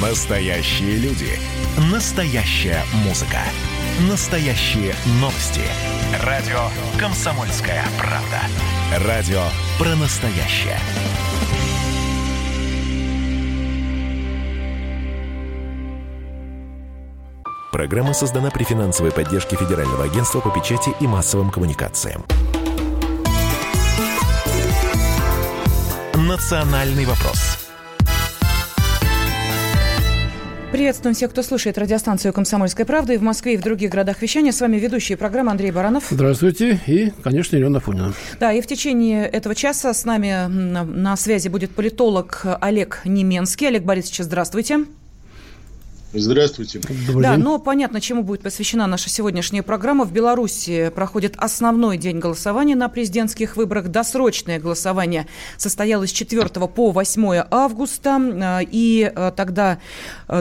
Настоящие люди. Настоящая музыка. Настоящие новости. Радио «Комсомольская правда». Радио про настоящее. Программа создана при финансовой поддержке Федерального агентства по печати и массовым коммуникациям. «Национальный вопрос». Приветствуем всех, кто слушает радиостанцию «Комсомольская правда» и в Москве, и в других городах вещания. С вами ведущие программы Андрей Баранов. Здравствуйте. И, конечно, Елена Фунина. Да, и в течение этого часа с нами на, связи будет политолог Олег Неменский. Олег Борисович, здравствуйте. Здравствуйте. Добрый да, день. но понятно, чему будет посвящена наша сегодняшняя программа. В Беларуси проходит основной день голосования на президентских выборах. Досрочное голосование состоялось с 4 по 8 августа. И э, тогда э,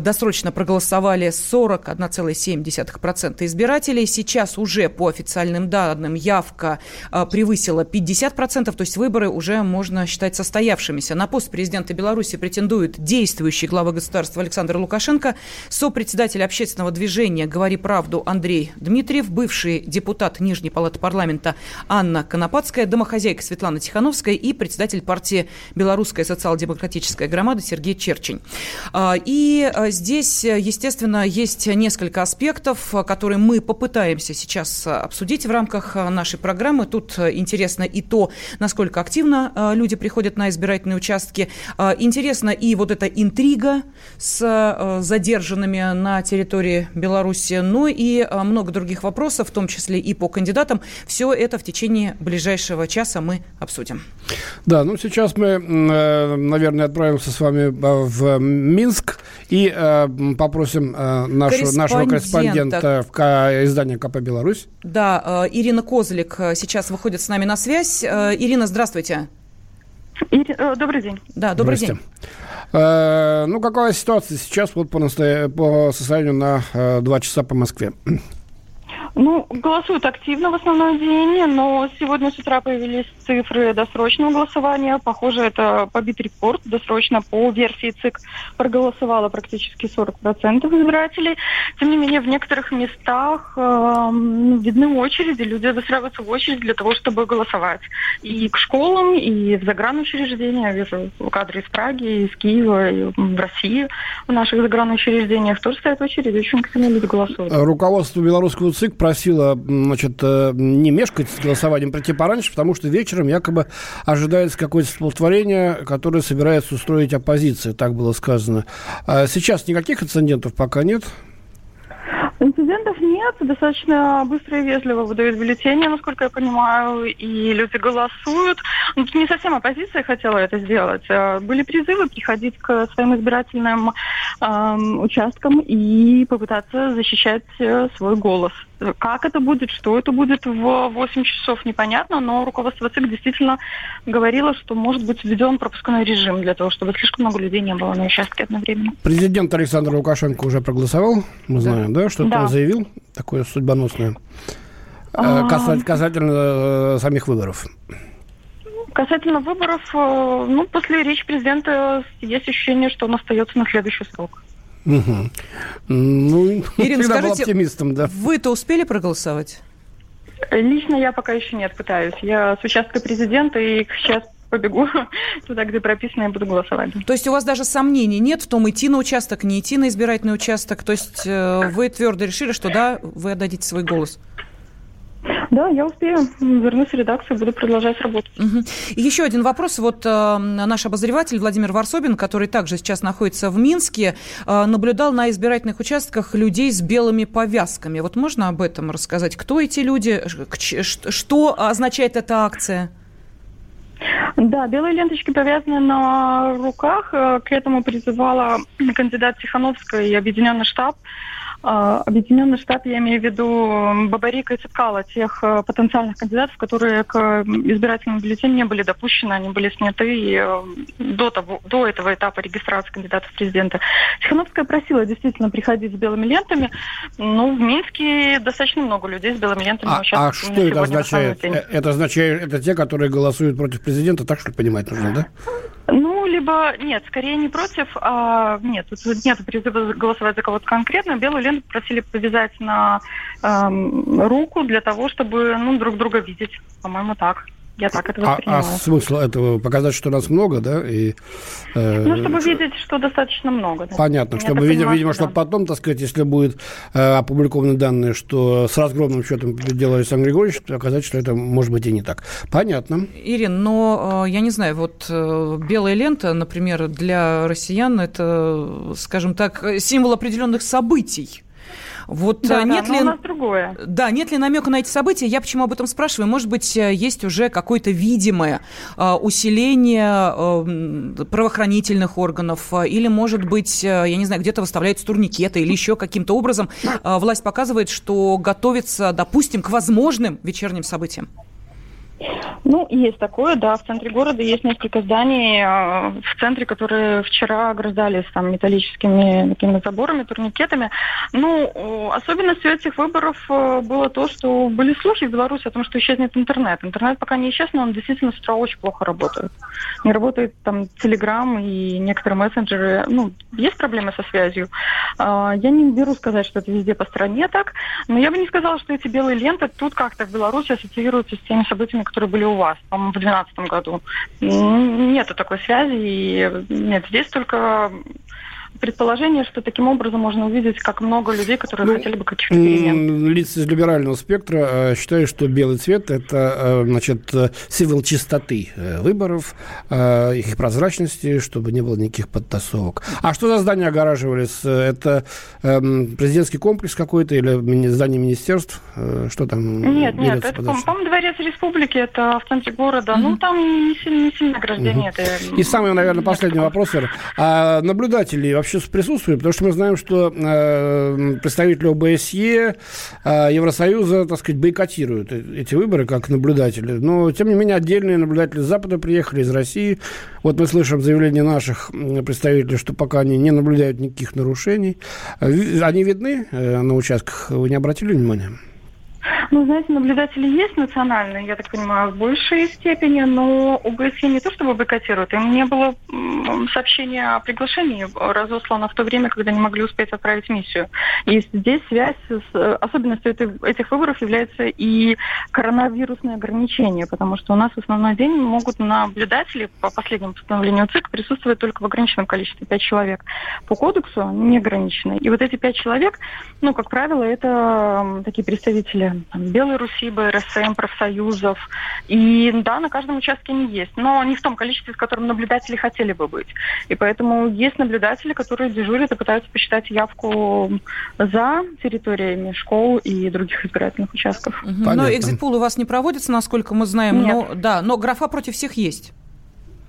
досрочно проголосовали 41,7% избирателей. Сейчас уже по официальным данным явка э, превысила 50%, то есть выборы уже можно считать состоявшимися. На пост президента Беларуси претендует действующий глава государства Александр Лукашенко – Сопредседатель общественного движения «Говори правду» Андрей Дмитриев, бывший депутат Нижней палаты парламента Анна Конопадская, домохозяйка Светлана Тихановская и председатель партии «Белорусская социал-демократическая громада» Сергей Черчень. А, и здесь, естественно, есть несколько аспектов, которые мы попытаемся сейчас обсудить в рамках нашей программы. Тут интересно и то, насколько активно а, люди приходят на избирательные участки. Интересно и вот эта интрига с задержанными на территории Беларуси, ну и а, много других вопросов, в том числе и по кандидатам. Все это в течение ближайшего часа мы обсудим. Да, ну сейчас мы, э, наверное, отправимся с вами а, в Минск и э, попросим э, нашу, нашего корреспондента в издании КП «Беларусь». Да, Ирина Козлик сейчас выходит с нами на связь. Ирина, здравствуйте. Ири... Добрый день. Да, добрый день. Э, ну, какая ситуация сейчас вот по, настоя... по состоянию на э, 2 часа по Москве? Ну, голосуют активно в основной день, но сегодня с утра появились цифры досрочного голосования. Похоже, это побит рекорд. Досрочно по версии ЦИК проголосовало практически 40% избирателей. Тем не менее, в некоторых местах э, видны очереди. Люди выстраиваются в очередь для того, чтобы голосовать. И к школам, и в загранучреждения. Я вижу кадры из Праги, из Киева, и в России в наших загранучреждениях тоже стоят очереди. Очень активно люди голосуют. Руководство белорусского ЦИК просила, значит, э, не мешкать с голосованием, прийти пораньше, потому что вечером якобы ожидается какое-то столпотворение, которое собирается устроить оппозиция, так было сказано. А сейчас никаких инцидентов пока нет? Инцидентов нет, достаточно быстро и вежливо выдают бюллетени, насколько я понимаю, и люди голосуют. Ну, не совсем оппозиция хотела это сделать. А были призывы приходить к своим избирательным э, участкам и попытаться защищать э, свой голос. Как это будет, что это будет в 8 часов, непонятно, но руководство ЦИК действительно говорило, что может быть введен пропускной режим для того, чтобы слишком много людей не было на участке одновременно. Президент Александр Лукашенко уже проголосовал, мы знаем, да, да что да. он заявил, такое судьбоносное, а... касательно, касательно э, самих выборов. Касательно выборов, э, ну, после речи президента есть ощущение, что он остается на следующий срок. Угу. Ну, Ирина, скажите, оптимистом, да. вы-то успели проголосовать? Лично я пока еще нет, пытаюсь. Я с участка президента и сейчас побегу туда, где прописано, я буду голосовать. То есть у вас даже сомнений нет в том, идти на участок, не идти на избирательный участок? То есть э, вы твердо решили, что да, вы отдадите свой голос? Да, я успею. Вернусь в редакцию, буду продолжать работать. Угу. Еще один вопрос. Вот э, наш обозреватель Владимир Варсобин, который также сейчас находится в Минске, э, наблюдал на избирательных участках людей с белыми повязками. Вот можно об этом рассказать? Кто эти люди? Что означает эта акция? Да, белые ленточки повязаны на руках. Э, к этому призывала кандидат Тихановская и Объединенный штаб. А, объединенный штаб, я имею в виду Бабарика и Цепкала, тех э, потенциальных кандидатов, которые к избирательным бюллетеням не были допущены, они были сняты э, до, того, до этого этапа регистрации кандидатов в президента. Тихановская просила действительно приходить с белыми лентами, но в Минске достаточно много людей с белыми лентами а, А что это означает? Это означает, это те, которые голосуют против президента, так что понимать нужно, да? Ну, либо нет, скорее не против, а нет, тут нет призыва голосовать за кого-то конкретно. Белую ленту просили повязать на эм, руку для того, чтобы ну, друг друга видеть. По-моему, так. Я так это воспринимаю. А, а смысл этого показать, что нас много, да? И, э, ну, чтобы видеть, что достаточно много. Да. Понятно, Я чтобы, видимо, видимо что, да. чтобы потом, так сказать, если будет э, опубликованы данные, что с разгромным счетом делал Александр Григорьевич, оказать, что это может быть и не так. Понятно. Ирин, но э, я не знаю, вот э, белая лента, например, для россиян это, скажем так, символ определенных событий. Вот да, нет да, ли... у нас другое. Да, нет ли намека на эти события? Я почему об этом спрашиваю? Может быть, э, есть уже какое-то видимое э, усиление э, правоохранительных органов, или, может быть, я не знаю, где-то выставляются турникеты, или еще каким-то образом власть показывает, что готовится, допустим, к возможным вечерним событиям? Ну, есть такое, да. В центре города есть несколько зданий э, в центре, которые вчера ограждались там металлическими такими заборами, турникетами. Ну, особенностью этих выборов э, было то, что были слухи в Беларуси о том, что исчезнет интернет. Интернет пока не исчез, но он действительно с утра очень плохо работает. Не работает там Телеграм и некоторые мессенджеры. Ну, есть проблемы со связью. Э, я не беру сказать, что это везде по стране так, но я бы не сказала, что эти белые ленты тут как-то в Беларуси ассоциируются с теми событиями, которые были у вас, по-моему, в 2012 году. Нету такой связи. И нет, здесь только предположение, что таким образом можно увидеть, как много людей, которые ну, хотели бы каких-то перемен. Лица из либерального спектра э, считают, что белый цвет – это э, значит, символ чистоты э, выборов, их прозрачности, чтобы не было никаких подтасовок. А что за здание огораживались? Это эм, президентский комплекс какой-то или здание министерств? Что там? Нет, нет, это, по-моему, дворец республики, это в центре города. Mm-hmm. Ну, там не сильно, не сильно ограждение. Mm-hmm. И самый, наверное, последний вопрос, А наблюдатели вообще присутствует, потому что мы знаем, что э, представители ОБСЕ, э, Евросоюза, так сказать, бойкотируют э, эти выборы как наблюдатели. Но, тем не менее, отдельные наблюдатели с Запада приехали, из России. Вот мы слышим заявление наших представителей, что пока они не наблюдают никаких нарушений. Они видны э, на участках? Вы не обратили внимания? Ну, знаете, наблюдатели есть национальные, я так понимаю, в большей степени, но ОБСЕ не то чтобы бойкотируют. Им не было сообщения о приглашении разослано в то время, когда не могли успеть отправить миссию. И здесь связь с особенностью этих выборов является и коронавирусное ограничение, потому что у нас в основной день могут наблюдатели по последнему постановлению ЦИК присутствовать только в ограниченном количестве, пять человек. По кодексу неограниченные. И вот эти пять человек, ну, как правило, это такие представители там, Белой Руси, БРСМ, профсоюзов. И да, на каждом участке они есть, но не в том количестве, в котором наблюдатели хотели бы быть. И поэтому есть наблюдатели, которые дежурят и пытаются посчитать явку за территориями школ и других избирательных участков. Угу. Но экзитпул у вас не проводится, насколько мы знаем. Нет. Но, да, но графа против всех есть.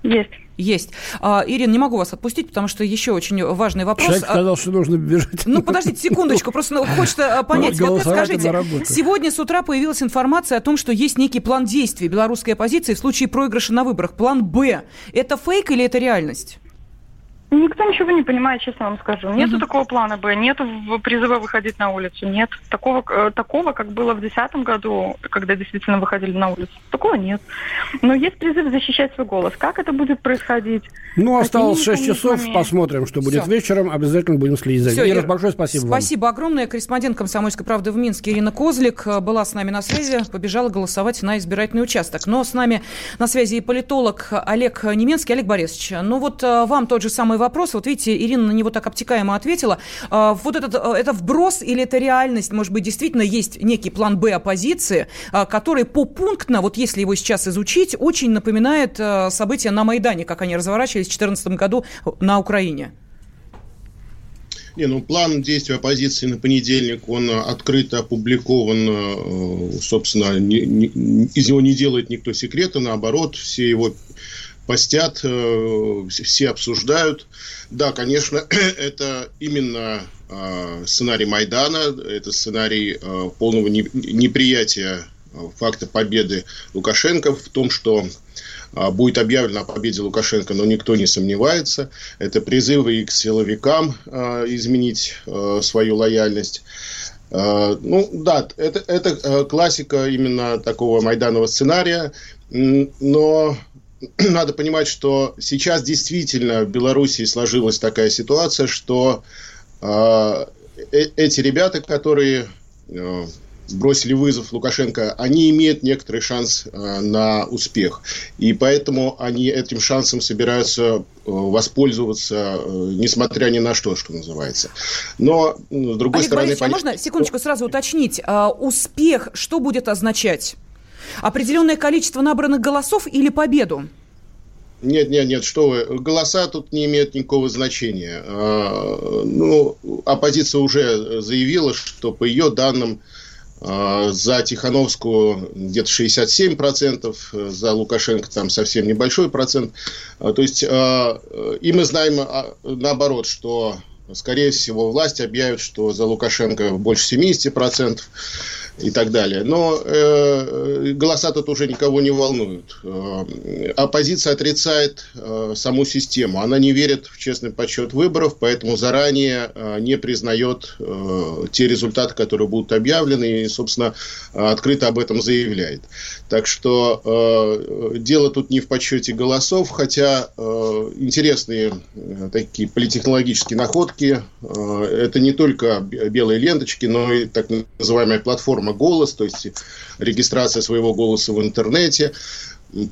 Есть. Есть. А, Ирина, не могу вас отпустить, потому что еще очень важный вопрос. Человек а, сказал, что нужно бежать. Ну, подождите секундочку, просто ну, хочется а, понять. Ну, вот скажите, сегодня с утра появилась информация о том, что есть некий план действий белорусской оппозиции в случае проигрыша на выборах. План «Б». Это фейк или это реальность? Никто ничего не понимает, честно вам скажу. Нету mm-hmm. такого плана Б, нету призыва выходить на улицу, нет такого, э, такого, как было в 2010 году, когда действительно выходили на улицу. Такого нет. Но есть призыв защищать свой голос. Как это будет происходить? Ну, осталось 6 часов, посмотрим, что будет Все. вечером. Обязательно будем следить за этим. Ира, большое спасибо Спасибо вам. огромное. Корреспондент «Комсомольской правды» в Минске Ирина Козлик э, была с нами на связи, побежала голосовать на избирательный участок. Но с нами на связи и политолог Олег Неменский. Олег Борисович, ну вот э, вам тот же самый вопрос. Вот видите, Ирина на него так обтекаемо ответила. А, вот этот, э, это вброс или это реальность? Может быть, действительно есть некий план «Б» оппозиции, а, который попунктно, вот если его сейчас изучить, очень напоминает э, события на Майдане, как они разворачивались в 2014 году на Украине. Не, ну план действий оппозиции на понедельник, он открыто опубликован, э, собственно, не, не, из него не делает никто секрета, наоборот, все его постят, э, все обсуждают. Да, конечно, это именно э, сценарий Майдана, это сценарий э, полного неприятия факта победы Лукашенко в том, что будет объявлено о победе Лукашенко, но никто не сомневается. Это призывы к силовикам изменить свою лояльность. Ну да, это, это классика именно такого майданового сценария, но надо понимать, что сейчас действительно в Беларуси сложилась такая ситуация, что э, эти ребята, которые э, бросили вызов Лукашенко, они имеют некоторый шанс э, на успех. И поэтому они этим шансом собираются э, воспользоваться, э, несмотря ни на что, что называется. Но, с другой Олег стороны... Борисович, а можно секундочку сразу уточнить? А, успех что будет означать? Определенное количество набранных голосов или победу? Нет, нет, нет, что вы. Голоса тут не имеют никакого значения. А, ну, оппозиция уже заявила, что по ее данным а, за Тихановскую где-то 67%, за Лукашенко там совсем небольшой процент. А, то есть, и мы знаем наоборот, что, скорее всего, власть объявит, что за Лукашенко больше 70% и так далее. Но э, голоса тут уже никого не волнуют. Э, оппозиция отрицает э, саму систему. Она не верит в честный подсчет выборов, поэтому заранее э, не признает э, те результаты, которые будут объявлены, и, собственно, открыто об этом заявляет. Так что э, дело тут не в подсчете голосов, хотя э, интересные э, такие политехнологические находки. Э, это не только белые ленточки, но и так называемая платформа платформа «Голос», то есть регистрация своего голоса в интернете.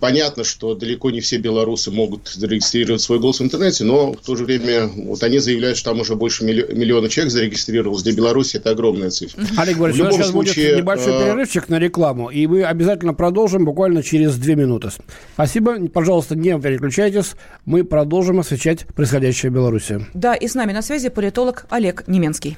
Понятно, что далеко не все белорусы могут зарегистрировать свой голос в интернете, но в то же время вот они заявляют, что там уже больше миллиона человек зарегистрировалось. Для Беларуси это огромная цифра. Олег Борисович, у нас сейчас случае, будет небольшой э... перерывчик на рекламу, и мы обязательно продолжим буквально через две минуты. Спасибо. Пожалуйста, не переключайтесь. Мы продолжим освещать происходящее в Беларуси. Да, и с нами на связи политолог Олег Неменский.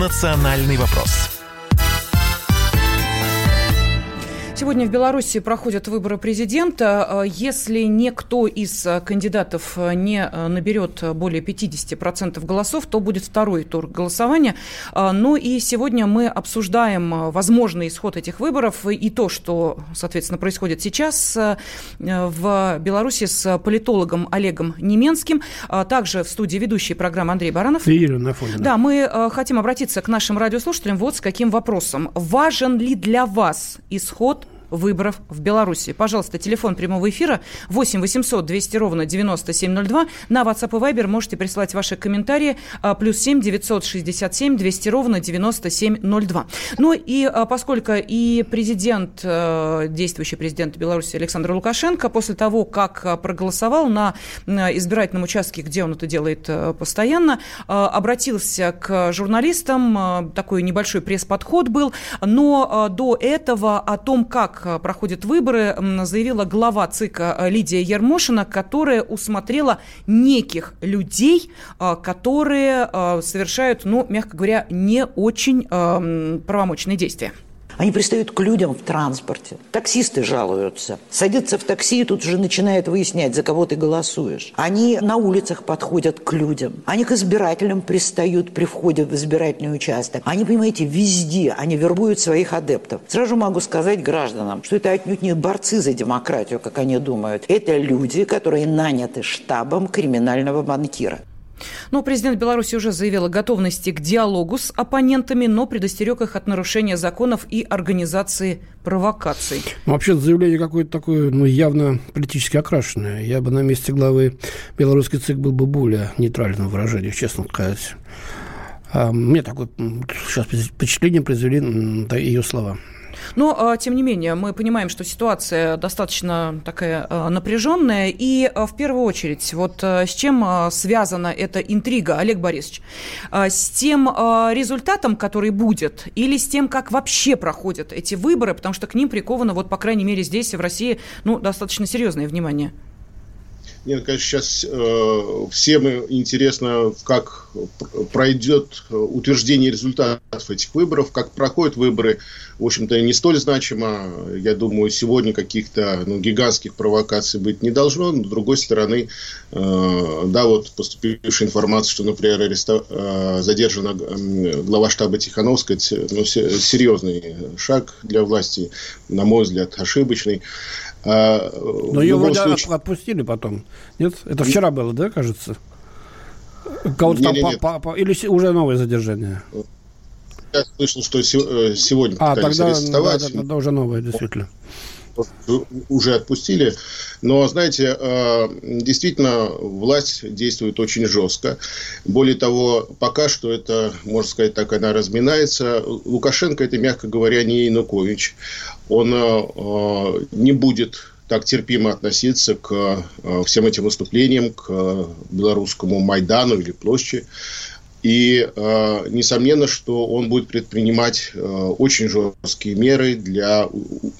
«Национальный вопрос». Сегодня в Беларуси проходят выборы президента. Э, если никто из э, кандидатов э, не наберет более 50% голосов, то будет второй тур голосования. Ну и сегодня мы обсуждаем возможный исход этих выборов и то, что, соответственно, происходит сейчас в Беларуси с политологом Олегом Неменским. Также в студии ведущий программы Андрей Баранов. И Елена Афонина. Да, мы хотим обратиться к нашим радиослушателям вот с каким вопросом. Важен ли для вас исход выборов в Беларуси. Пожалуйста, телефон прямого эфира 8 800 200 ровно 9702. На WhatsApp и Viber можете присылать ваши комментарии. А, плюс 7 967 200 ровно 9702. Ну и а, поскольку и президент, э, действующий президент Беларуси Александр Лукашенко после того, как а, проголосовал на избирательном участке, где он это делает э, постоянно, обратился к журналистам, такой небольшой пресс-подход был, но до этого о том, как Э, проходят выборы, заявила глава ЦИКа э, Лидия Ермошина, которая усмотрела неких людей, э, которые совершают, ну, мягко говоря, не очень правомочные действия. Они пристают к людям в транспорте. Таксисты жалуются. Садятся в такси и тут уже начинают выяснять, за кого ты голосуешь. Они на улицах подходят к людям. Они к избирателям пристают при входе в избирательный участок. Они, понимаете, везде. Они вербуют своих адептов. Сразу могу сказать гражданам, что это отнюдь не борцы за демократию, как они думают. Это люди, которые наняты штабом криминального банкира. Но президент Беларуси уже заявил о готовности к диалогу с оппонентами, но предостерег их от нарушения законов и организации провокаций. Ну, вообще заявление какое-то такое, ну, явно политически окрашенное. Я бы на месте главы белорусский ЦИК был бы более нейтральным выражением, честно сказать. А мне такое сейчас впечатление произвели ее слова. Но, а, тем не менее, мы понимаем, что ситуация достаточно такая а, напряженная. И а, в первую очередь, вот с чем связана эта интрига, Олег Борисович? С тем результатом, который будет, или с тем, как вообще проходят эти выборы, потому что к ним приковано, вот, по крайней мере, здесь, в России, ну, достаточно серьезное внимание. Нет, конечно, сейчас э, всем интересно, как пройдет утверждение результатов этих выборов, как проходят выборы. В общем-то, не столь значимо. Я думаю, сегодня каких-то ну, гигантских провокаций быть не должно. Но, с другой стороны, э, да, вот поступившая информация, что, например, ареста, э, задержана глава штаба Тихановская, ну, серьезный шаг для власти, на мой взгляд, ошибочный. А, Но ее вроде случае... отпустили потом. Нет? Это вчера было, да, кажется? Кого-то там по, по, по, или уже новое задержание? Я слышал, что э, сегодня а, тогда. Да, да, тогда уже новое, действительно. Уже отпустили. Но, знаете, э, действительно, власть действует очень жестко. Более того, пока что это, можно сказать так, она разминается. Лукашенко это, мягко говоря, не Янукович. Он э, не будет так терпимо относиться к э, всем этим выступлениям, к белорусскому Майдану или площади. И э, несомненно, что он будет предпринимать э, очень жесткие меры для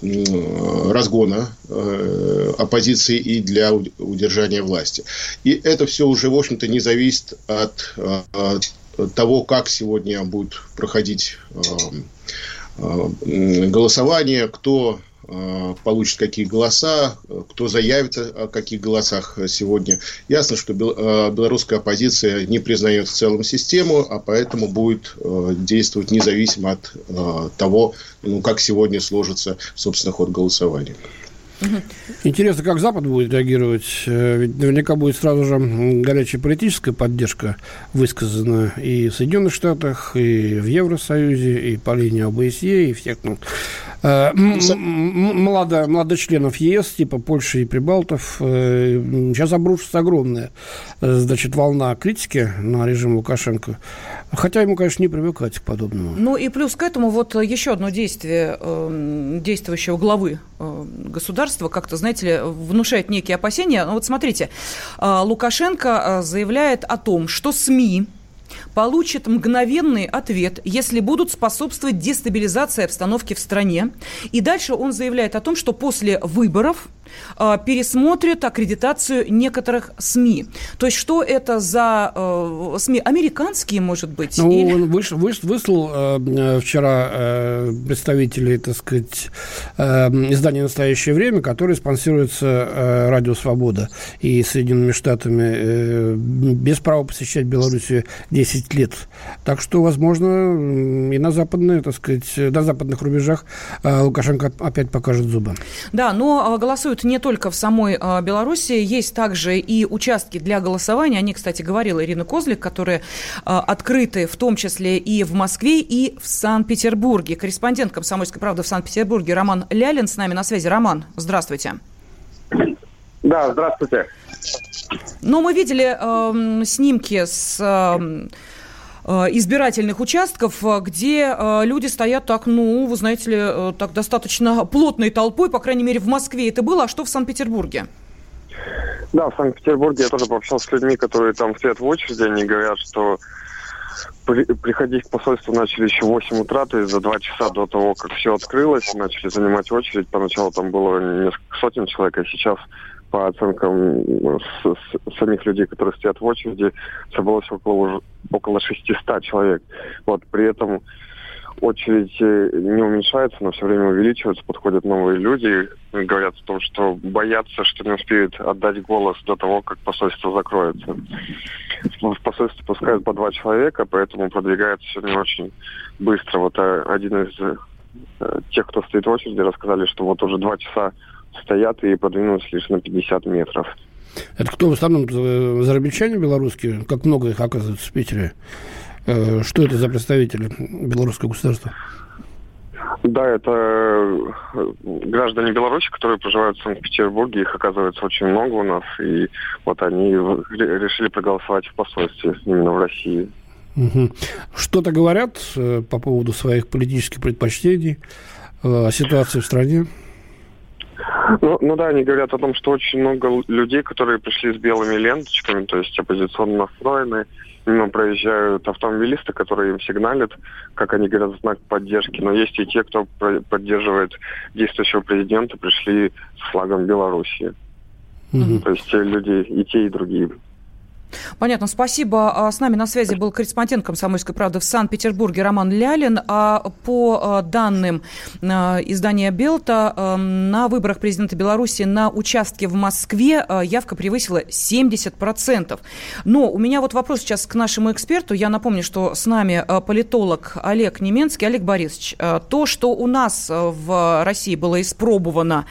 э, разгона э, оппозиции и для удержания власти. И это все уже, в общем-то, не зависит от э, того, как сегодня будет проходить э, э, голосование, кто Э, получит какие голоса, кто заявит о каких голосах сегодня. Ясно, что э, белорусская оппозиция не признает в целом систему, а поэтому будет э, действовать независимо от того, ну, как сегодня сложится, собственно, ход голосования. Интересно, как Запад будет реагировать. Ведь наверняка будет сразу же горячая политическая поддержка высказана и в Соединенных Штатах, и в Евросоюзе, и по линии ОБСЕ, и всех ну, Э, младо, младочленов ЕС, типа Польши и Прибалтов, э, сейчас обрушится огромная э, значит, волна критики на режим Лукашенко. Хотя ему, конечно, не привыкать к подобному. Ну и плюс к этому вот еще одно действие действующего главы государства как-то, знаете ли, внушает некие опасения. Ну вот смотрите, Лукашенко заявляет о том, что СМИ получат мгновенный ответ, если будут способствовать дестабилизации обстановки в стране. И дальше он заявляет о том, что после выборов э, пересмотрят аккредитацию некоторых СМИ. То есть что это за э, СМИ? Американские, может быть? Ну, или... он выш, выш, выслал э, вчера э, представителей, так сказать, э, издания «Настоящее время», которое спонсируется э, «Радио Свобода» и Соединенными Штатами, э, без права посещать Белоруссию 10 лет. Так что, возможно, и на западной, так сказать, на западных рубежах э, Лукашенко опять покажет зубы. Да, но э, голосуют не только в самой э, Беларуси, есть также и участки для голосования. Они, кстати, говорила Ирина Козлик, которые э, открыты в том числе и в Москве, и в Санкт-Петербурге. Корреспондент «Комсомольской правды» в Санкт-Петербурге Роман Лялин с нами на связи. Роман, здравствуйте. Да, здравствуйте. Ну, мы видели э, снимки с... Э, избирательных участков, э, где э, люди стоят так, ну, вы знаете ли, так достаточно плотной толпой, по крайней мере, в Москве это было, а что в Санкт-Петербурге? Да, в Санкт-Петербурге я тоже пообщался с людьми, которые там стоят в очереди, они говорят, что при, приходить к посольству начали еще в 8 утра, то есть за два часа до того, как все открылось, начали занимать очередь. Поначалу там было несколько сотен человек, а сейчас по оценкам с, с, самих людей, которые стоят в очереди, собралось около, около 600 человек. Вот, при этом очередь э, не уменьшается, но все время увеличивается, подходят новые люди, говорят о том, что боятся, что не успеют отдать голос до того, как посольство закроется. В посольстве пускают по два человека, поэтому продвигается все не очень быстро. Вот э, один из э, тех, кто стоит в очереди, рассказали, что вот уже два часа стоят и продвинулись лишь на 50 метров. Это кто в основном э, зарабичане белорусские? Как много их оказывается в Питере? Э, что это за представители белорусского государства? Да, это э, граждане Беларуси, которые проживают в Санкт-Петербурге. Их оказывается очень много у нас. И вот они решили проголосовать в посольстве именно в России. Угу. Что-то говорят по поводу своих политических предпочтений, о ситуации в стране? Ну, ну да, они говорят о том, что очень много людей, которые пришли с белыми ленточками, то есть оппозиционно настроенные, мимо проезжают автомобилисты, которые им сигналят, как они говорят, знак поддержки. Но есть и те, кто поддерживает действующего президента, пришли с флагом Белоруссии. Угу. То есть люди и те, и другие. Понятно, спасибо. А, с нами на связи был корреспондент «Комсомольской правды» в Санкт-Петербурге Роман Лялин. А по а, данным а, издания «Белта», на выборах президента Беларуси на участке в Москве явка превысила 70%. Но у меня вот вопрос сейчас к нашему эксперту. Я напомню, что с нами политолог Олег Неменский. Олег Борисович, то, что у нас в России было испробовано,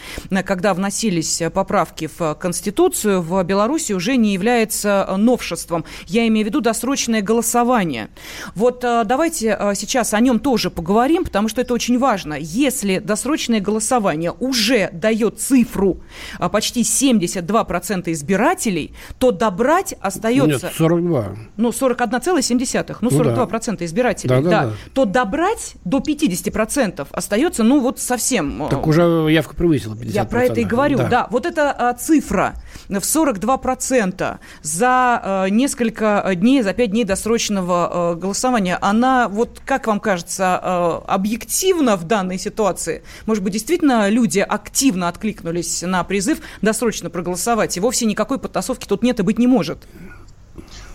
когда вносились поправки в Конституцию, в Беларуси уже не является новшеством. Я имею в виду досрочное голосование. Вот э, давайте э, сейчас о нем тоже поговорим, потому что это очень важно. Если досрочное голосование уже дает цифру э, почти 72% избирателей, то добрать остается... Нет, 42. Ну, 41,7, ну, 42% ну, да. избирателей, да, да, да, да. То добрать до 50% остается, ну, вот совсем... Так уже явка превысила 50%. Я про это и говорю, да. да. Вот эта цифра в 42% за Э, несколько дней, за пять дней досрочного э, голосования, она, вот как вам кажется, э, объективна в данной ситуации? Может быть, действительно люди активно откликнулись на призыв досрочно проголосовать, и вовсе никакой подтасовки тут нет и быть не может?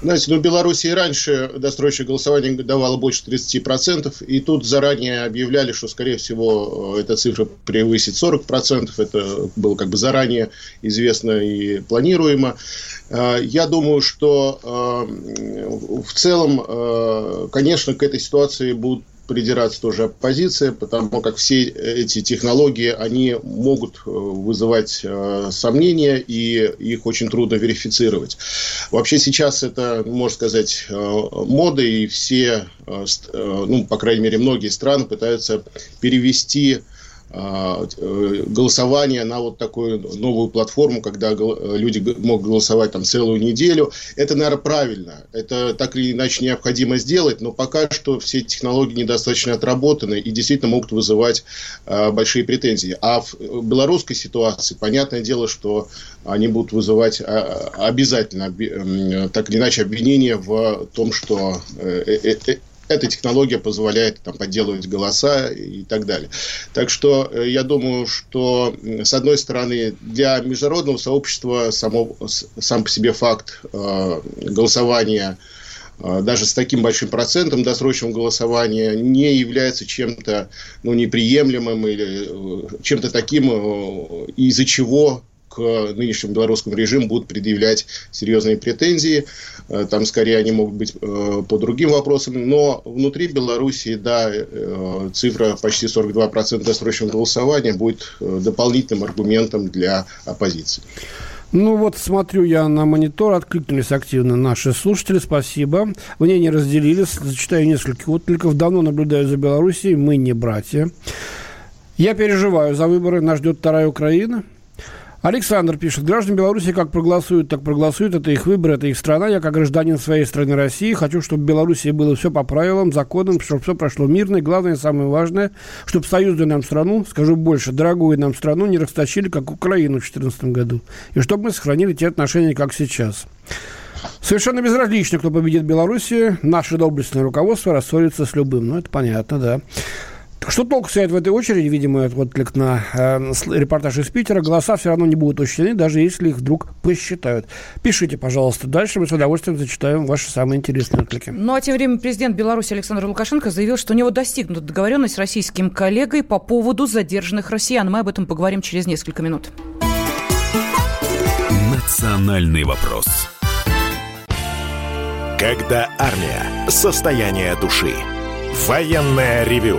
Знаете, ну, Беларусь и раньше досрочное голосование давало больше 30%, и тут заранее объявляли, что, скорее всего, эта цифра превысит 40%. Это было как бы заранее известно и планируемо. А, я думаю, что а, в целом, конечно, к этой ситуации будут придираться тоже оппозиция, потому как все эти технологии, они могут э, вызывать э, сомнения, и их очень трудно верифицировать. Вообще сейчас это, можно сказать, э, мода, и все, ну, по крайней мере, многие страны пытаются перевести э, голосование на вот такую новую платформу, когда люди могут голосовать там целую неделю. Это, наверное, правильно. Это так или иначе необходимо сделать, но пока что все технологии недостаточно отработаны и действительно могут вызывать а, большие претензии. А в белорусской ситуации, понятное дело, что они будут вызывать а, обязательно, так или иначе, обвинения в том, что э, э, эта технология позволяет там, подделывать голоса и так далее. Так что э, я думаю, что, с одной стороны, для международного сообщества само, сам по себе факт э, голосования э, даже с таким большим процентом досрочного голосования не является чем-то ну, неприемлемым или э, чем-то таким, из-за чего к нынешнему белорусскому режиму будут предъявлять серьезные претензии. Э, там скорее они могут быть э, по другим вопросам. Но внутри Беларуси, да, э, цифра почти 42% досрочного голосования будет дополнительным аргументом для оппозиции. Ну вот смотрю я на монитор, откликнулись активно наши слушатели, спасибо. Мне не разделились, зачитаю несколько откликов. Давно наблюдаю за Белоруссией, мы не братья. Я переживаю за выборы, нас ждет вторая Украина. Александр пишет, граждане Беларуси как проголосуют, так проголосуют. Это их выбор, это их страна. Я как гражданин своей страны России хочу, чтобы в Беларуси было все по правилам, законам, чтобы все прошло мирно. И главное, самое важное, чтобы союзную нам страну, скажу больше, дорогую нам страну не расточили, как Украину в 2014 году. И чтобы мы сохранили те отношения, как сейчас. Совершенно безразлично, кто победит в Беларуси. Наше доблестное руководство рассорится с любым. Ну, это понятно, да. Что толку стоять в этой очереди, видимо, это вот отклик на э, репортаж из Питера, голоса все равно не будут учтены, даже если их вдруг посчитают. Пишите, пожалуйста, дальше мы с удовольствием зачитаем ваши самые интересные отклики. Ну, а тем временем президент Беларуси Александр Лукашенко заявил, что у него достигнута договоренность с российским коллегой по поводу задержанных россиян. Мы об этом поговорим через несколько минут. Национальный вопрос. Когда армия. Состояние души. Военное ревю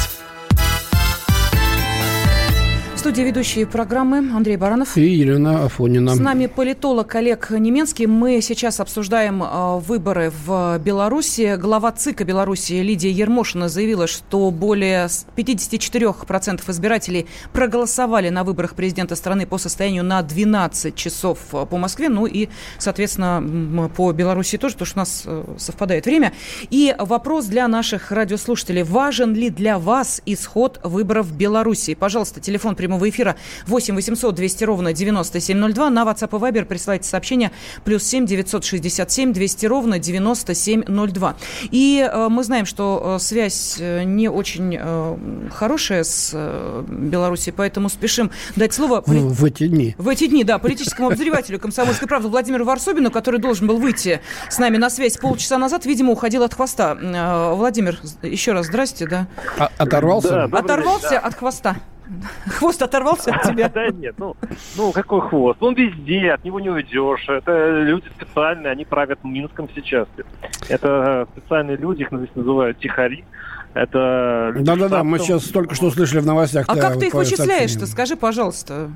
студии ведущие программы Андрей Баранов и Елена Афонина. С нами политолог Олег Неменский. Мы сейчас обсуждаем э, выборы в Беларуси. Глава ЦИКа Беларуси Лидия Ермошина заявила, что более 54% избирателей проголосовали на выборах президента страны по состоянию на 12 часов э, по Москве. Ну и, соответственно, по Беларуси тоже, потому что у нас э, совпадает время. И вопрос для наших радиослушателей. Важен ли для вас исход выборов в Беларуси? Пожалуйста, телефон прямого прямого эфира 8 800 200 ровно 9702. На WhatsApp и Viber присылайте сообщение плюс 7 967 200 ровно 9702. И э, мы знаем, что э, связь э, не очень э, хорошая с э, Беларусью, поэтому спешим дать слово... Ну, в эти дни. В эти дни, да, политическому обозревателю «Комсомольской правды» Владимиру Варсобину, который должен был выйти с нами на связь полчаса назад, видимо, уходил от хвоста. Э, Владимир, еще раз здрасте, да. А, оторвался? Да, Оторвался день, да. от хвоста. Хвост оторвался от тебя? Да нет, ну, ну какой хвост? Он везде, от него не уйдешь. Это люди специальные, они правят Минском сейчас. Это специальные люди, их здесь называют тихари. Это Да-да-да, мы сейчас только что слышали в новостях. А как ты их вычисляешь-то? Скажи, пожалуйста.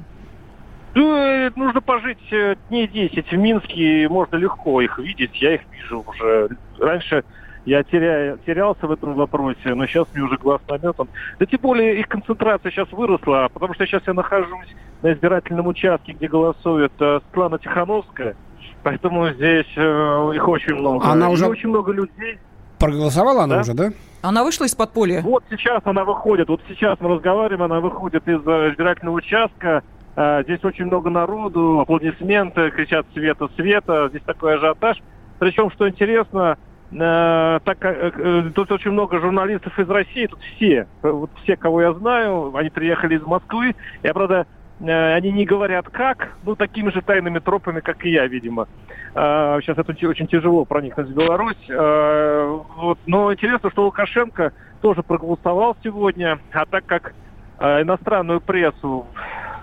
Ну, нужно пожить э, дней 10 в Минске, можно легко их видеть, я их вижу уже. Раньше я теряю, терялся в этом вопросе, но сейчас мне уже глаз наметан. Да тем более их концентрация сейчас выросла, потому что сейчас я нахожусь на избирательном участке, где голосует э, Светлана Тихановская, поэтому здесь э, их очень много. Она уже... очень много людей. Проголосовала она да? уже, да? Она вышла из подполья? Вот сейчас она выходит, вот сейчас мы разговариваем, она выходит из э, избирательного участка, э, Здесь очень много народу, аплодисменты, кричат «Света, Света!» Здесь такой ажиотаж. Причем, что интересно, Э, так как э, э, тут очень много журналистов из России, тут все, вот все, кого я знаю, они приехали из Москвы. Я, правда, они не говорят как, ну, такими же тайными тропами, как и я, видимо. Сейчас это очень тяжело проникнуть в Беларусь. Но интересно, что Лукашенко тоже проголосовал сегодня, а так как иностранную прессу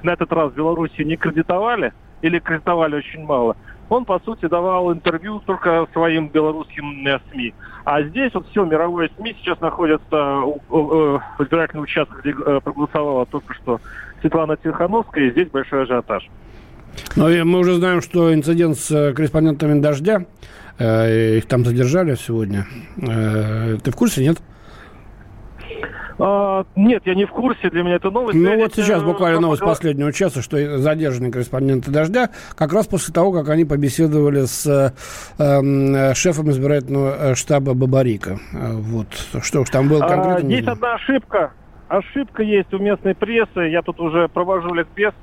на этот раз в Беларуси не кредитовали, или кредитовали очень мало, он, по сути, давал интервью только своим белорусским э, СМИ. А здесь вот все мировое СМИ сейчас находится в избирательном участке, где э, проголосовала только что Светлана Тихановская, и здесь большой ажиотаж. Ну, мы уже знаем, что инцидент с э, корреспондентами «Дождя», их там задержали сегодня. Ты в курсе, нет? А, нет, я не в курсе, для меня это новость. Ну вот сейчас буквально новость последнего часа, что задержаны корреспонденты «Дождя», как раз после того, как они побеседовали с э, шефом избирательного э, штаба Бабарика. Э, вот, что уж там было конкретно. А, есть одна ошибка. Ошибка есть у местной прессы. Я тут уже провожу ликбез,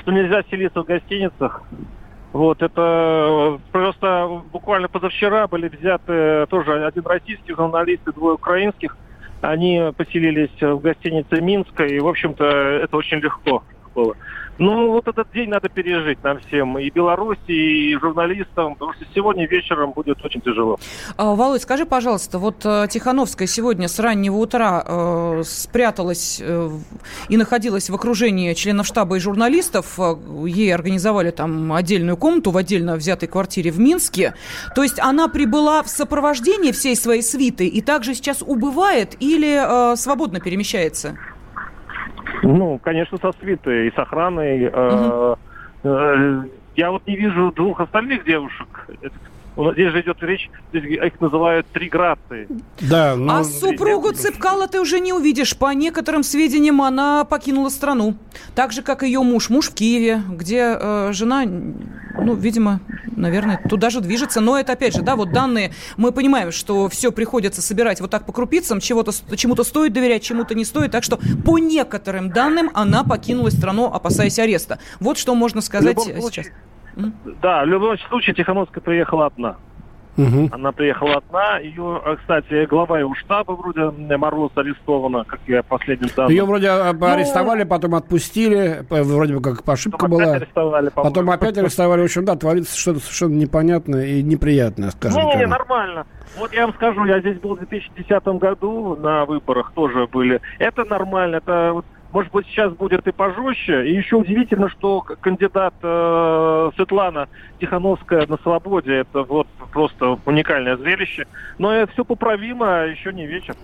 что нельзя селиться в гостиницах. Вот, это просто буквально позавчера были взяты тоже один российский журналист и двое украинских они поселились в гостинице Минска, и, в общем-то, это очень легко было. Ну, вот этот день надо пережить нам всем, и Беларуси, и журналистам, потому что сегодня вечером будет очень тяжело. А, Володь, скажи, пожалуйста, вот э, Тихановская сегодня с раннего утра э, спряталась э, и находилась в окружении членов штаба и журналистов. Э, ей организовали там отдельную комнату в отдельно взятой квартире в Минске. То есть она прибыла в сопровождении всей своей свиты и также сейчас убывает или э, свободно перемещается? Ну, конечно, со свитой и с охраной. Угу. Я вот не вижу двух остальных девушек. Здесь же идет речь, здесь их называют три грации. Да, но... А супругу Цыпкала ты уже не увидишь. По некоторым сведениям, она покинула страну. Так же, как ее муж. Муж в Киеве, где э, жена, ну, видимо, наверное, туда же движется. Но это, опять же, да, вот данные, мы понимаем, что все приходится собирать вот так по крупицам, чего-то, чему-то стоит доверять, чему-то не стоит. Так что по некоторым данным она покинула страну, опасаясь ареста. Вот что можно сказать сейчас. Да, в любом случае Тихановская приехала одна. Угу. Она приехала одна. Ее, а, кстати, глава его штаба вроде Мороз арестована, как я последним данным. Ее вроде а, ну, арестовали, потом отпустили, вроде бы как ошибка была. Опять арестовали, потом опять арестовали. В общем, да, творится что-то совершенно непонятное и неприятное, скажем Не, не, нормально. Вот я вам скажу, я здесь был в 2010 году на выборах, тоже были. Это нормально, это вот может быть, сейчас будет и пожестче. И еще удивительно, что кандидат э, Светлана Тихановская на свободе, это вот просто уникальное зрелище. Но это все поправимо, еще не вечер.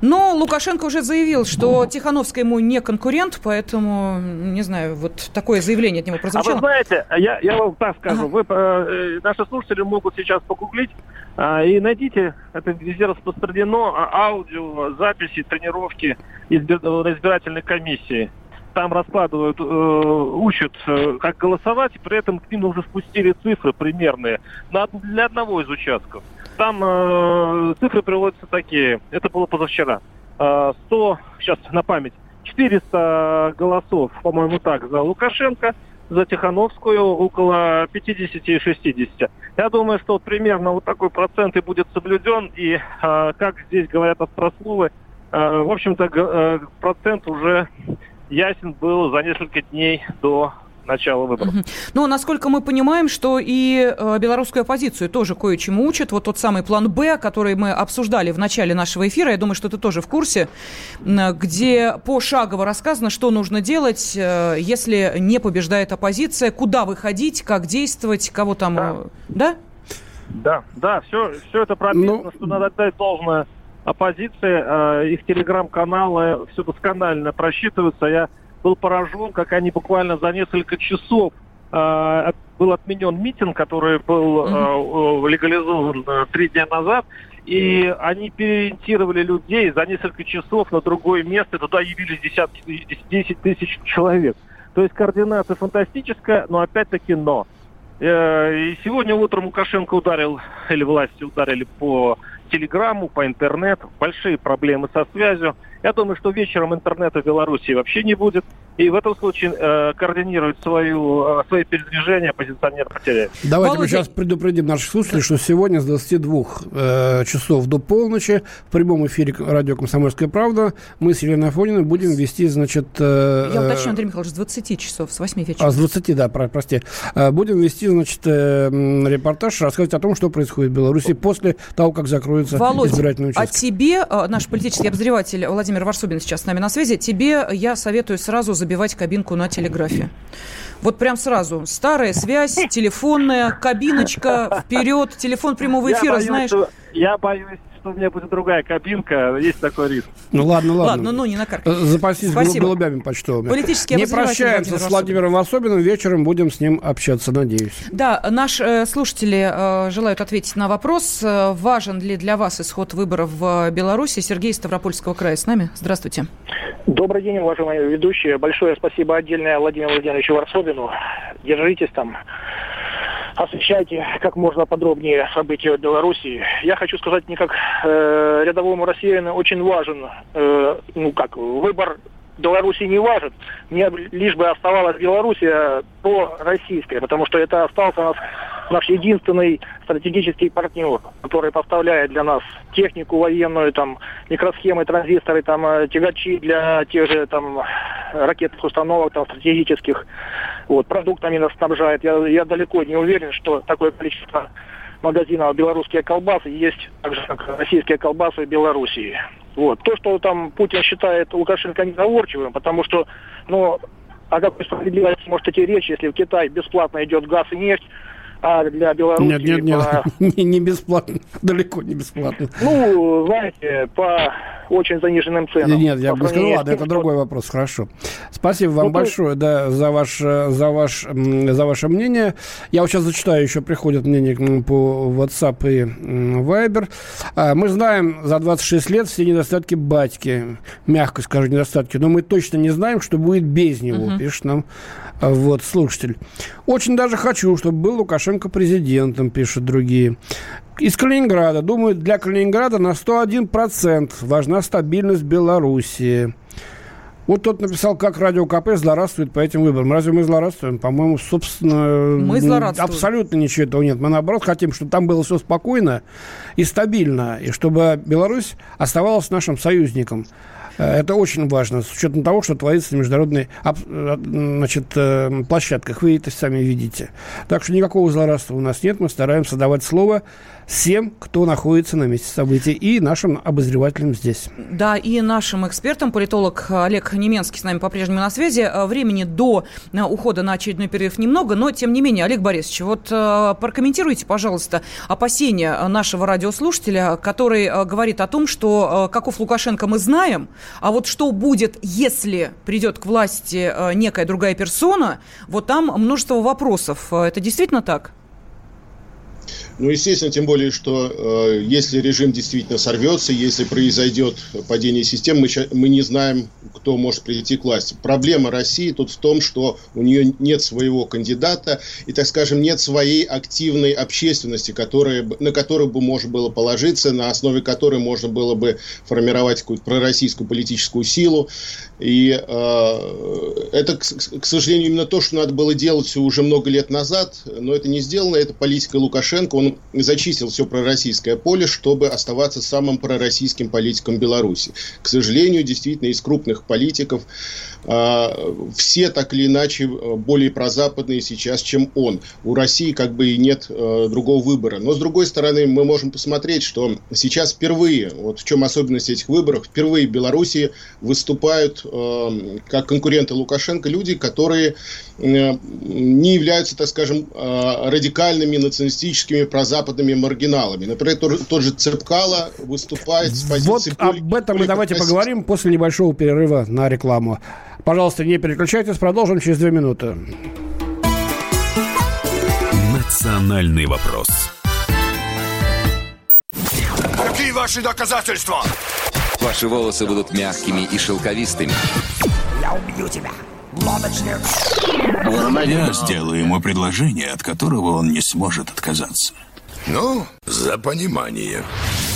Но Лукашенко уже заявил, что Тихановская ему не конкурент, поэтому, не знаю, вот такое заявление от него прозвучало. А вы знаете, я, я вам так скажу, ага. вы, э, наши слушатели могут сейчас погуглить э, и найдите, это везде распространено, а, аудио, записи, тренировки избирательной комиссии. Там раскладывают, э, учат, э, как голосовать, и при этом к ним уже спустили цифры примерные для одного из участков. Там э, цифры приводятся такие, это было позавчера, э, 100, сейчас на память, 400 голосов, по-моему, так, за Лукашенко, за Тихановскую около 50-60. Я думаю, что вот примерно вот такой процент и будет соблюден, и, э, как здесь говорят острословы, э, в общем-то, э, процент уже ясен был за несколько дней до начала выборов. Угу. Ну, насколько мы понимаем, что и э, белорусскую оппозицию тоже кое-чему учат. Вот тот самый план «Б», который мы обсуждали в начале нашего эфира, я думаю, что ты тоже в курсе, где пошагово рассказано, что нужно делать, э, если не побеждает оппозиция, куда выходить, как действовать, кого там... Да? Да? Да, да, все, все это прописано, ну... что надо отдать должное оппозиции, э, их телеграм-каналы все досконально просчитываются. Я был поражен, как они буквально за несколько часов э, был отменен митинг, который был э, легализован э, три дня назад, и они переориентировали людей за несколько часов на другое место, туда явились десятки, 10 тысяч человек. То есть координация фантастическая, но опять-таки но. Э, и сегодня утром Лукашенко ударил, или власти ударили по телеграмму, по интернету. Большие проблемы со связью. Я думаю, что вечером интернета в Беларуси вообще не будет. И в этом случае э, координирует свою, э, свои передвижения оппозиционер потеряет. Давайте Володя... мы сейчас предупредим наших слушателей, что сегодня с 22 э, часов до полночи в прямом эфире радио «Комсомольская правда» мы с Еленой Афониной будем вести, значит... Э, Я уточню, Андрей Михайлович, с 20 часов, с 8 вечера. А, с 20, да, про, прости. Э, будем вести, значит, э, репортаж, рассказывать о том, что происходит в Беларуси после того, как закроется Володь, избирательный участок. а тебе, э, наш политический обозреватель Владимир Варсобин сейчас с нами на связи, тебе я советую сразу забивать кабинку на телеграфе. Вот прям сразу. Старая связь, телефонная, кабиночка, вперед, телефон прямого эфира, я боюсь, знаешь. Что, я боюсь, у меня будет другая кабинка, есть такой риск. Ну ладно, ладно. Ладно, ну не накаркай. Запасись Спасибо. голубями почтовыми. Политический Не прощаемся Владимир с Владимиром Особенным, вечером будем с ним общаться, надеюсь. Да, наши э, слушатели э, желают ответить на вопрос, э, важен ли для вас исход выборов в Беларуси. Сергей Ставропольского края с нами. Здравствуйте. Добрый день, уважаемые ведущие. Большое спасибо отдельное Владимиру Владимировичу Варсобину. Держитесь там освещайте как можно подробнее события в Беларуси. Я хочу сказать, не как э, рядовому россиянину очень важен, э, ну как, выбор Беларуси не важен. Мне лишь бы оставалась Белоруссия по российской, потому что это остался наш, наш единственный стратегический партнер, который поставляет для нас технику военную, там, микросхемы, транзисторы, там, э, тягачи для тех же там ракетных установок, там, стратегических, вот, продуктами нас снабжает. Я, я далеко не уверен, что такое количество магазинов белорусские колбасы есть так же, как российские колбасы в Белоруссии. Вот. То, что там Путин считает Лукашенко незаворчивым, потому что, ну, о какой справедливости может идти речь, если в Китай бесплатно идет газ и нефть, а для Беларуси... Нет, нет, нет, по... не, не бесплатно, далеко не бесплатно. Ну, знаете, по очень заниженным ценам. Нет, я бы сказал, ладно, это другой вопрос, хорошо. Спасибо вам ну, большое, да, за, ваш, за, ваш, за ваше мнение. Я вот сейчас зачитаю, еще приходят мнения по WhatsApp и Viber. А, мы знаем за 26 лет все недостатки батьки, мягко скажу, недостатки, но мы точно не знаем, что будет без него, угу. пишет нам вот, слушатель. Очень даже хочу, чтобы был Лукашенко президентом, пишут другие. Из Калининграда. Думаю, для Калининграда на 101% важна стабильность Белоруссии. Вот тот написал, как Радио КП злорадствует по этим выборам. Разве мы злорадствуем? По-моему, собственно, мы абсолютно ничего этого нет. Мы, наоборот, хотим, чтобы там было все спокойно и стабильно, и чтобы Беларусь оставалась нашим союзником. Это очень важно, с учетом того, что творится на международной значит, площадках. Вы это сами видите. Так что никакого злорадства у нас нет. Мы стараемся давать слово всем, кто находится на месте событий, и нашим обозревателям здесь. Да, и нашим экспертам, политолог Олег Неменский с нами по-прежнему на связи. Э, времени до э, ухода на очередной перерыв немного, но тем не менее, Олег Борисович, вот э, прокомментируйте, пожалуйста, опасения нашего радиослушателя, который говорит о том, что каков Лукашенко мы знаем, а вот что будет, если придет к власти некая другая персона, вот там множество вопросов. Это действительно так? Ну, естественно, тем более, что э, если режим действительно сорвется, если произойдет падение систем, мы, мы не знаем, кто может прийти к власти. Проблема России тут в том, что у нее нет своего кандидата и, так скажем, нет своей активной общественности, которая, на которую бы можно было положиться, на основе которой можно было бы формировать какую-то пророссийскую политическую силу. И э, это, к, к сожалению, именно то, что надо было делать уже много лет назад, но это не сделано. Это политика Лукашенко. Он зачистил все пророссийское поле, чтобы оставаться самым пророссийским политиком Беларуси. К сожалению, действительно, из крупных политиков э, все так или иначе э, более прозападные сейчас, чем он. У России как бы и нет э, другого выбора. Но, с другой стороны, мы можем посмотреть, что сейчас впервые, вот в чем особенность этих выборов, впервые в Беларуси выступают э, как конкуренты Лукашенко люди, которые не являются, так скажем, радикальными националистическими прозападными маргиналами. Например, тот, тот же Цепкало выступает с позиции... Вот об этом мы давайте поговорим после небольшого перерыва на рекламу. Пожалуйста, не переключайтесь, продолжим через две минуты. Национальный вопрос. Какие ваши доказательства? Ваши волосы будут мягкими и шелковистыми. Я убью тебя. Лодочник. Я сделаю ему предложение, от которого он не сможет отказаться. Ну, за понимание.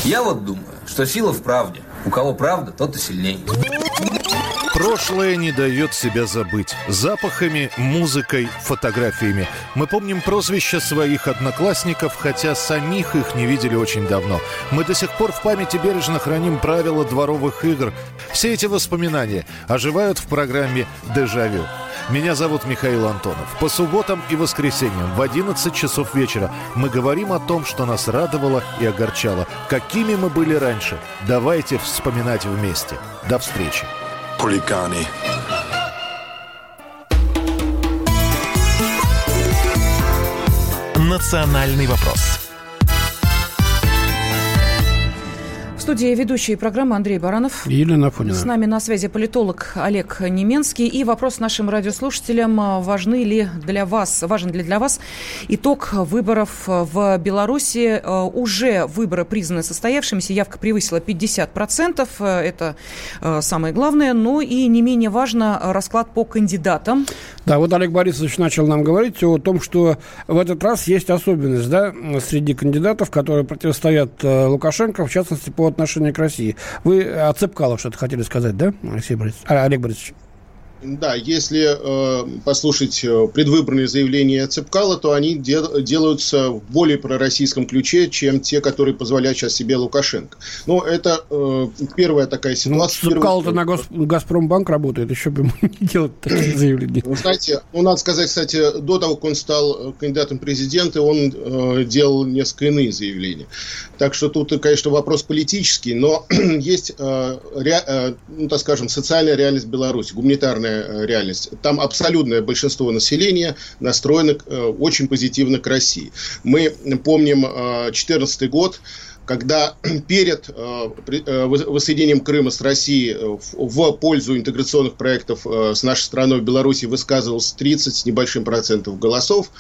Я вот думаю, что сила в правде. У кого правда, тот и сильнее. Прошлое не дает себя забыть. Запахами, музыкой, фотографиями. Мы помним прозвища своих одноклассников, хотя самих их не видели очень давно. Мы до сих пор в памяти бережно храним правила дворовых игр. Все эти воспоминания оживают в программе «Дежавю». Меня зовут Михаил Антонов. По субботам и воскресеньям в 11 часов вечера мы говорим о том, что нас радовало и огорчало. Какими мы были раньше. Давайте вспоминать вместе. До встречи хулиганы. Национальный вопрос. В студии ведущие программы Андрей Баранов. И Елена Афонина. С нами на связи политолог Олег Неменский. И вопрос нашим радиослушателям. Важны ли для вас, важен ли для вас итог выборов в Беларуси? Уже выборы признаны состоявшимися. Явка превысила 50%. Это э, самое главное. Но и не менее важно расклад по кандидатам. Да, вот Олег Борисович начал нам говорить о том, что в этот раз есть особенность да, среди кандидатов, которые противостоят Лукашенко, в частности, по отношению к России. Вы о Цепкало что-то хотели сказать, да, Алексей Борисович? А, Олег Борисович? Да, если э, послушать э, предвыборные заявления Цепкала, то они де- делаются в более пророссийском ключе, чем те, которые позволяют сейчас себе Лукашенко. Но это э, первая такая ну, ситуация. Ну, Цепкало-то на Гос- Газпромбанк работает, еще бы ему не делать такие заявления. Ну, знаете, ну, надо сказать, кстати, до того, как он стал э, кандидатом в президенты, он э, делал несколько иные заявления. Так что тут, конечно, вопрос политический, но есть, э, ре- э, ну, так скажем, социальная реальность Беларуси, гуманитарная Э, реальность. Там абсолютное большинство населения настроено э, очень позитивно к России. Мы помним 2014 э, год, когда перед воссоединением Крыма с Россией в пользу интеграционных проектов с нашей страной в Беларуси высказывалось 30 с небольшим процентов голосов,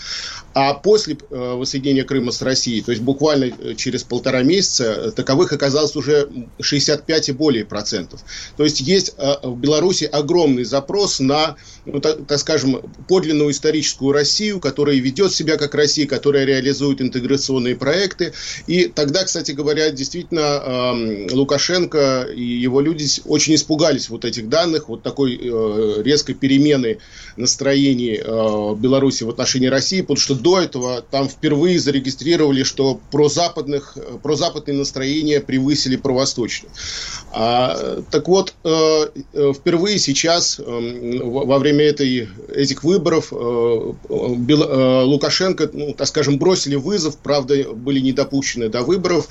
а после э, воссоединения Крыма с Россией, то есть буквально э, через полтора месяца, э, таковых оказалось уже 65 и более процентов. То есть есть в Беларуси огромный запрос на, ну, так, так скажем, подлинную историческую Россию, которая ведет себя как Россия, которая реализует интеграционные проекты. И тогда, кстати кстати говоря, действительно, Лукашенко и его люди очень испугались вот этих данных, вот такой э, резкой перемены настроений э, Беларуси в отношении России, потому что до этого там впервые зарегистрировали, что прозападных, прозападные настроения превысили провосточные. А, так вот, э, впервые сейчас, во время этой, этих выборов, Лукашенко, ну, так скажем, бросили вызов, правда, были не допущены до выборов,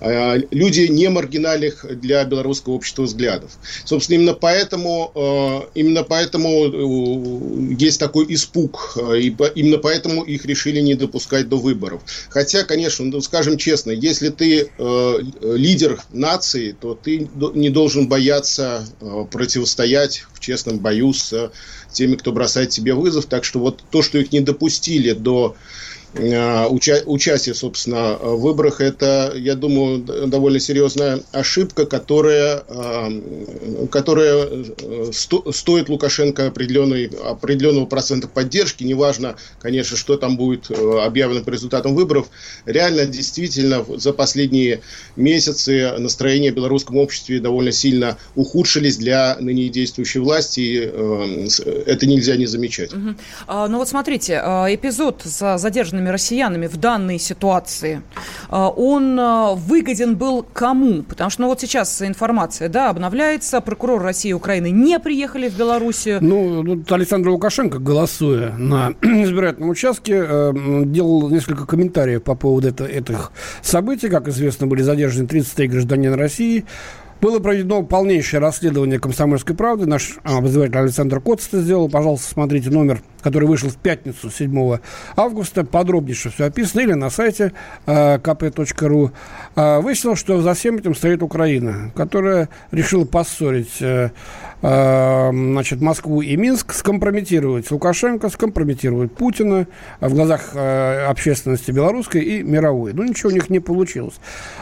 люди не маргинальных для белорусского общества взглядов. Собственно, именно поэтому, именно поэтому есть такой испуг, и именно поэтому их решили не допускать до выборов. Хотя, конечно, ну, скажем честно, если ты э, лидер нации, то ты не должен бояться э, противостоять в честном бою с теми, кто бросает тебе вызов. Так что вот то, что их не допустили до Э, уча участие, собственно, в выборах, это, я думаю, довольно серьезная ошибка, которая, э, которая э, сто стоит Лукашенко определенной, определенного процента поддержки. Неважно, конечно, что там будет объявлено по результатам выборов. Реально, действительно, за последние месяцы настроения в белорусском обществе довольно сильно ухудшились для ныне действующей власти. И это нельзя не замечать. Угу. А, ну вот смотрите, эпизод с задержанным гражданами, россиянами в данной ситуации, а, он а, выгоден был кому? Потому что ну, вот сейчас информация да, обновляется, прокурор России и Украины не приехали в Белоруссию. Ну, тут Александр Лукашенко, голосуя на избирательном участке, э, делал несколько комментариев по поводу это, этих событий. Как известно, были задержаны 33 гражданина России. Было проведено полнейшее расследование «Комсомольской правды». Наш обозреватель Александр Коц это сделал. Пожалуйста, смотрите номер, который вышел в пятницу, 7 августа. Подробнейше все описано. Или на сайте э, kp.ru. Э, выяснилось, что за всем этим стоит Украина, которая решила поссорить э, значит, Москву и Минск, скомпрометировать Лукашенко, скомпрометировать Путина в глазах э, общественности белорусской и мировой. Ну, ничего у них не получилось.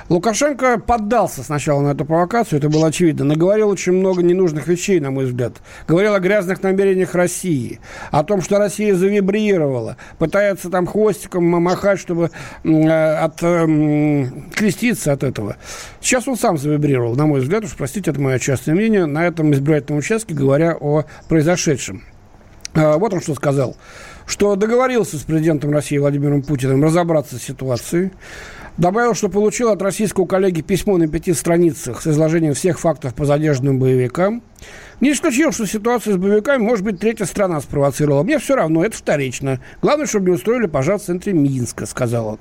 Лукашенко поддался сначала на эту провокацию, это было очевидно. Наговорил очень много ненужных вещей, на мой взгляд. Говорил о грязных намерениях России, о том, что Россия завибрировала, пытается там хвостиком махать, чтобы э, от, э, креститься от этого. Сейчас он сам завибрировал, на мой взгляд, уж простите, это мое частное мнение, на этом избирательном участке, говоря о произошедшем. Э, вот он что сказал что договорился с президентом России Владимиром Путиным разобраться с ситуацией, Добавил, что получил от российского коллеги письмо на пяти страницах с изложением всех фактов по задержанным боевикам. Не исключил, что ситуацию с боевиками, может быть, третья страна спровоцировала. Мне все равно, это вторично. Главное, чтобы не устроили пожар в центре Минска, сказал он.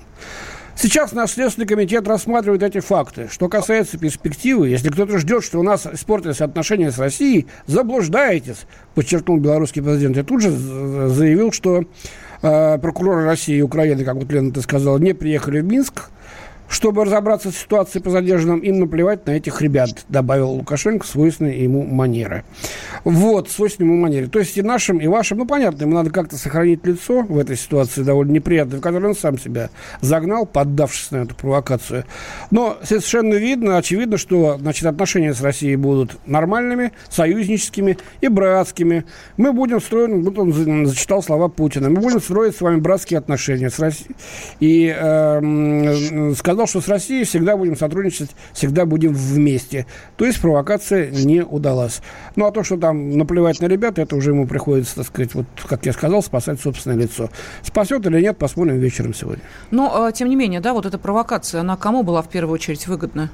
Сейчас наш Следственный комитет рассматривает эти факты. Что касается перспективы, если кто-то ждет, что у нас испортились отношения с Россией, заблуждаетесь, подчеркнул белорусский президент. И тут же заявил, что э, прокуроры России и Украины, как вот Лена ты сказала, не приехали в Минск, чтобы разобраться с ситуацией по задержанным, им наплевать на этих ребят, добавил Лукашенко свойственной ему манеры. Вот, свойственной ему манере. То есть и нашим, и вашим, ну, понятно, ему надо как-то сохранить лицо в этой ситуации довольно неприятной, в которой он сам себя загнал, поддавшись на эту провокацию. Но совершенно видно, очевидно, что, значит, отношения с Россией будут нормальными, союзническими и братскими. Мы будем строить, вот он зачитал слова Путина, мы будем строить с вами братские отношения с Россией. И э, сказал, сказал, что с Россией всегда будем сотрудничать, всегда будем вместе. То есть провокация не удалась. Ну, а то, что там наплевать на ребят, это уже ему приходится, так сказать, вот, как я сказал, спасать собственное лицо. Спасет или нет, посмотрим вечером сегодня. Но, а, тем не менее, да, вот эта провокация, она кому была в первую очередь выгодна?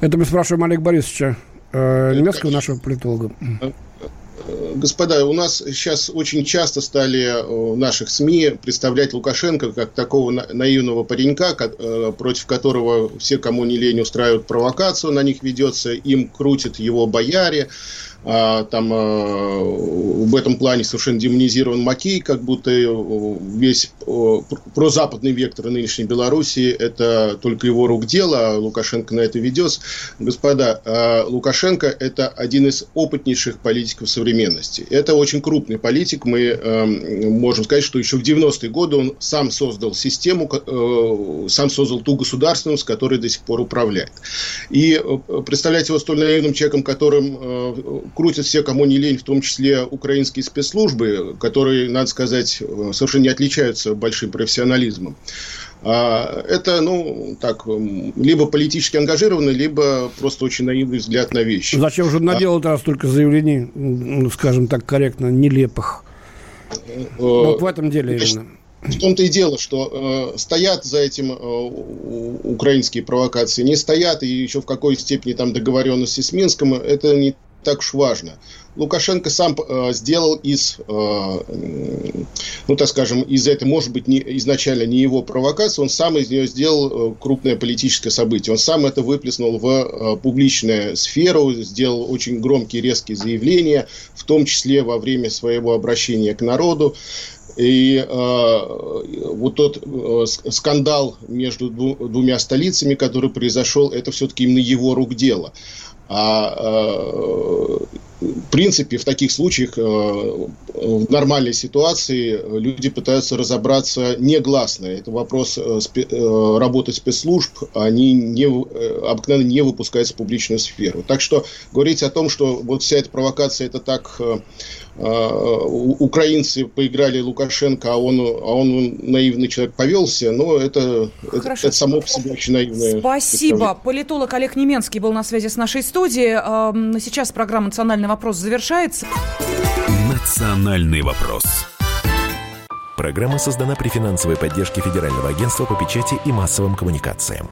Это мы спрашиваем Олега Борисовича, э, немецкого нашего политолога. Господа, у нас сейчас очень часто стали э, наших СМИ представлять Лукашенко как такого наивного паренька, э, против которого все, кому не лень, устраивают провокацию, на них ведется, им крутят его бояре, там а, в этом плане совершенно демонизирован Макей, как будто э, весь прозападный вектор нынешней Белоруссии это только его рук дело, а Лукашенко на это ведется. Господа, а, Лукашенко это один из опытнейших политиков современности. Это очень крупный политик. Мы эм, можем сказать, что еще в 90-е годы он сам создал систему, э, сам создал ту государственную, с которой до сих пор управляет. И э, представлять его столь наивным человеком, которым крутят все, кому не лень, в том числе украинские спецслужбы, которые, надо сказать, совершенно не отличаются большим профессионализмом. А, это, ну, так, либо политически ангажированный, либо просто очень наивный взгляд на вещи. Зачем же наделал а... раз столько заявлений, скажем так корректно, нелепых? Э, вот в этом деле именно. В том-то и дело, что э, стоят за этим э, украинские провокации, не стоят, и еще в какой степени там договоренности с Минском, это не так уж важно. Лукашенко сам э, сделал из, э, ну так скажем, из этой, может быть, не, изначально не его провокации, он сам из нее сделал э, крупное политическое событие. Он сам это выплеснул в э, публичную сферу, сделал очень громкие, резкие заявления, в том числе во время своего обращения к народу. И э, вот тот э, скандал между дву, двумя столицами, который произошел, это все-таки именно его рук дело. А э, в принципе, в таких случаях, э, в нормальной ситуации, люди пытаются разобраться негласно. Это вопрос э, работы спецслужб, они не, обыкновенно не выпускаются в публичную сферу. Так что говорить о том, что вот вся эта провокация, это так украинцы поиграли Лукашенко, а он, а он наивный человек повелся, но это, это, это само по себе очень наивное. Спасибо. Политолог Олег Неменский был на связи с нашей студией. Сейчас программа «Национальный вопрос» завершается. «Национальный вопрос». Программа создана при финансовой поддержке Федерального агентства по печати и массовым коммуникациям.